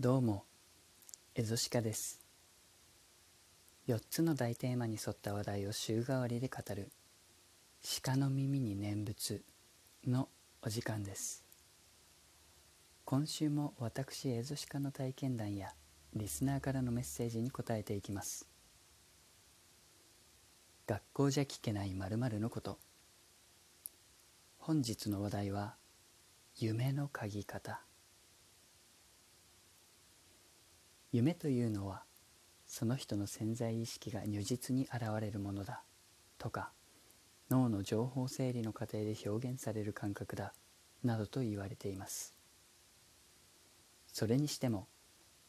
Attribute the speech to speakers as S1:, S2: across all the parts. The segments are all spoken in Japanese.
S1: どうも、エゾシカです。4つの大テーマに沿った話題を週替わりで語る鹿の耳に念仏のお時間です。今週も私エゾシカの体験談やリスナーからのメッセージに答えていきます。学校じゃ聞けない〇〇のこと。本日の話題は夢の嗅ぎ方。夢というのはその人の潜在意識が如実に現れるものだとか脳の情報整理の過程で表現される感覚だなどと言われています。それにしても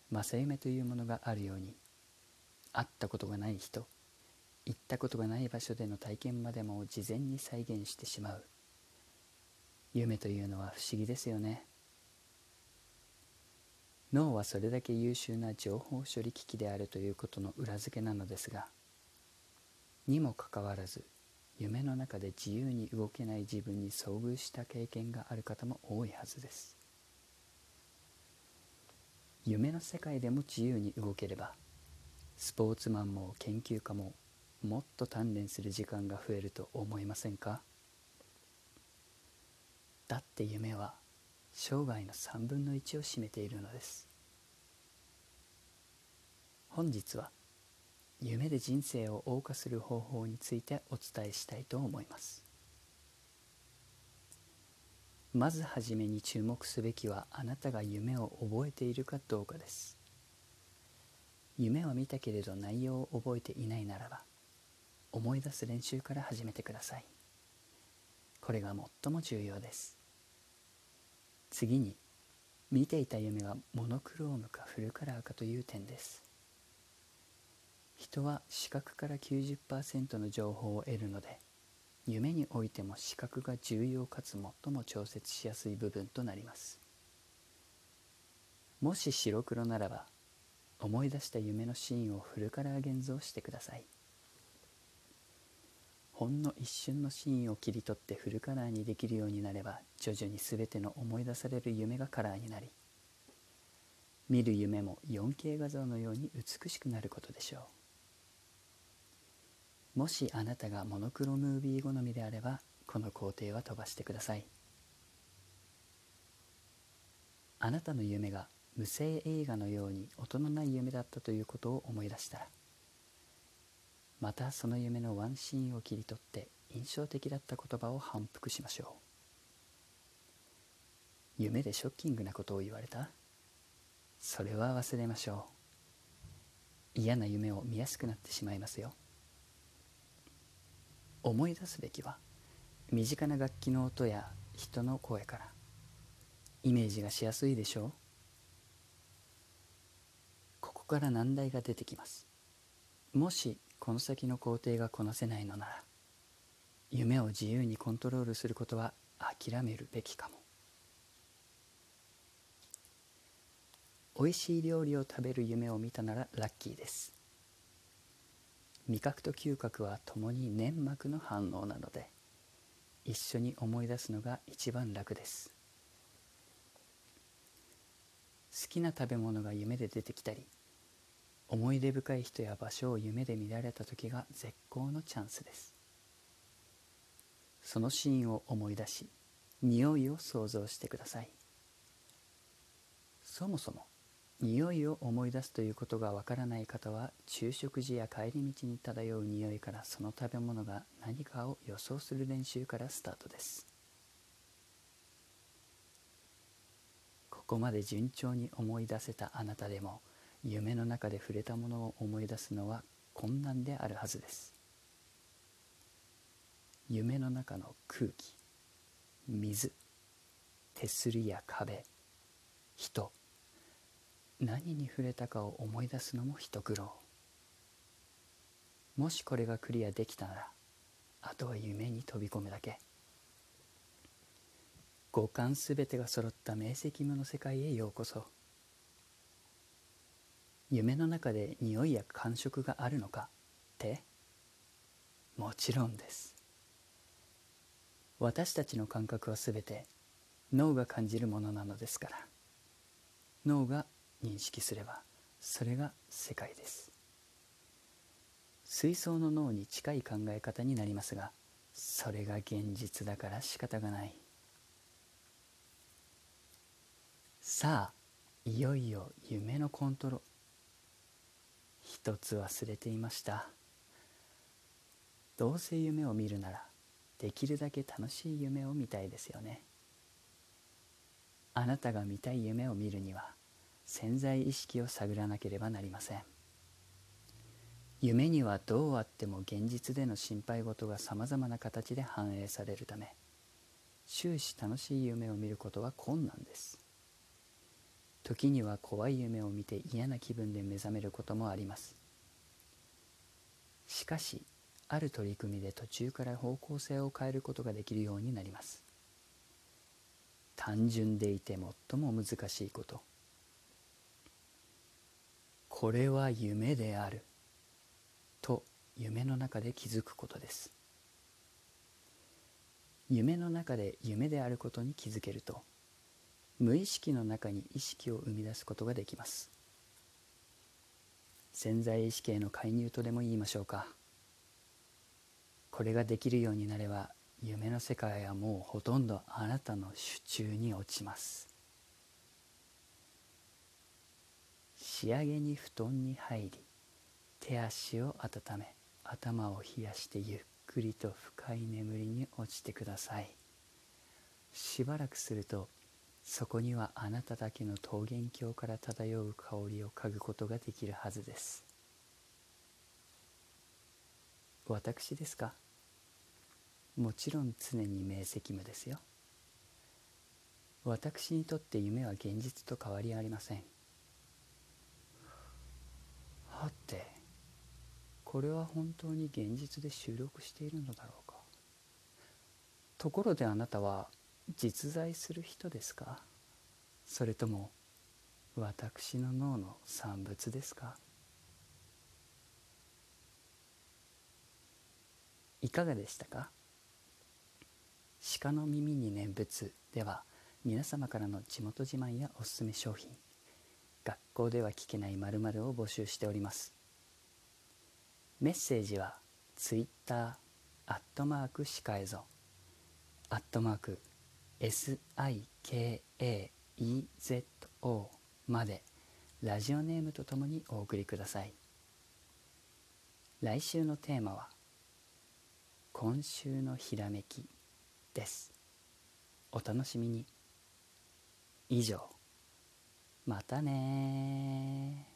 S1: 正夢というものがあるように会ったことがない人行ったことがない場所での体験までも事前に再現してしまう。夢というのは不思議ですよね。脳はそれだけ優秀な情報処理機器であるということの裏付けなのですがにもかかわらず夢の中で自由に動けない自分に遭遇した経験がある方も多いはずです。夢の世界でも自由に動ければスポーツマンも研究家ももっと鍛錬する時間が増えると思いませんか？だって夢は生涯の3分の1を占めているのです。本日は夢で人生を謳歌する方法についてお伝えしたいと思います。まずはじめに注目すべきはあなたが夢を覚えているかどうかです。夢を見たけれど内容を覚えていないならば思い出す練習から始めてください。これが最も重要です。次に見ていた夢はモノクロームかフルカラーかという点です。人は視覚から90%の情報を得るので夢においても視覚が重要かつ最も調節しやすい部分となります。もし白黒ならば思い出した夢のシーンをフルカラー現像してください。ほんの一瞬のシーンを切り取ってフルカラーにできるようになれば徐々に全ての思い出される夢がカラーになり見る夢も 4K 画像のように美しくなることでしょう。もしあなたがモノクロムービー好みであればこの工程は飛ばしてください。あなたの夢が無声映画のように音のない夢だったということを思い出したらまたその夢のワンシーンを切り取って印象的だった言葉を反復しましょう。夢でショッキングなことを言われた？それは忘れましょう。嫌な夢を見やすくなってしまいますよ。思い出すべきは身近な楽器の音や人の声から。イメージがしやすいでしょう。ここから難題が出てきます。もしこの先の工程がこなせないのなら夢を自由にコントロールすることは諦めるべきかも。美味しい料理を食べる夢を見たならラッキーです。味覚と嗅覚は共に粘膜の反応なので一緒に思い出すのが一番楽です。好きな食べ物が夢で出てきたり思い出深い人や場所を夢で見られた時が絶好のチャンスです。そのシーンを思い出し匂いを想像してください。そもそも匂いを思い出すということがわからない方は昼食時や帰り道に漂う匂いからその食べ物が何かを予想する練習からスタートです。ここまで順調に思い出せたあなたでも夢の中で触れたものを思い出すのは困難であるはずです。夢の中の空気水手すりや壁人。何に触れたかを思い出すのも一苦労。もしこれがクリアできたならあとは夢に飛び込むだけ。五感すべてが揃った明晰夢の世界へようこそ。夢の中で匂いや感触があるのかってもちろんです。私たちの感覚はすべて脳が感じるものなのですから。脳が認識すればそれが世界です。水槽の脳に近い考え方になりますがそれが現実だから仕方がない。さあいよいよ夢のコントロール。一つ忘れていました。どうせ夢を見るならできるだけ楽しい夢を見たいですよね。あなたが見たい夢を見るには潜在意識を探らなければなりません。夢にはどうあっても現実での心配事がさまざまな形で反映されるため終始楽しい夢を見ることは困難です。時には怖い夢を見て嫌な気分で目覚めることもあります。しかしある取り組みで途中から方向性を変えることができるようになります。単純でいて最も難しいこと。これは夢である。と夢の中で気づくことです。夢の中で夢であることに気づけると無意識の中に意識を生み出すことができます。潜在意識への介入とでも言いましょうか。これができるようになれば夢の世界はもうほとんどあなたの手中に落ちます。仕上げに布団に入り手足を温め頭を冷やしてゆっくりと深い眠りに落ちてください。しばらくするとそこにはあなただけの桃源郷から漂う香りを嗅ぐことができるはずです。私ですか？もちろん常に明晰夢ですよ。私にとって夢は現実と変わりありません。はてこれは本当に現実で収録しているのだろうか。ところであなたは実在する人ですか？それとも私の脳の産物ですか？いかがでしたか？鹿の耳に念仏では皆様からの地元自慢やおすすめ商品学校では聞けない〇〇を募集しております。メッセージは Twitter アットマークシカエゾアットマーク SIKAEZO までラジオネームとともにお送りください。来週のテーマは今週のひらめきです。お楽しみに。以上。またね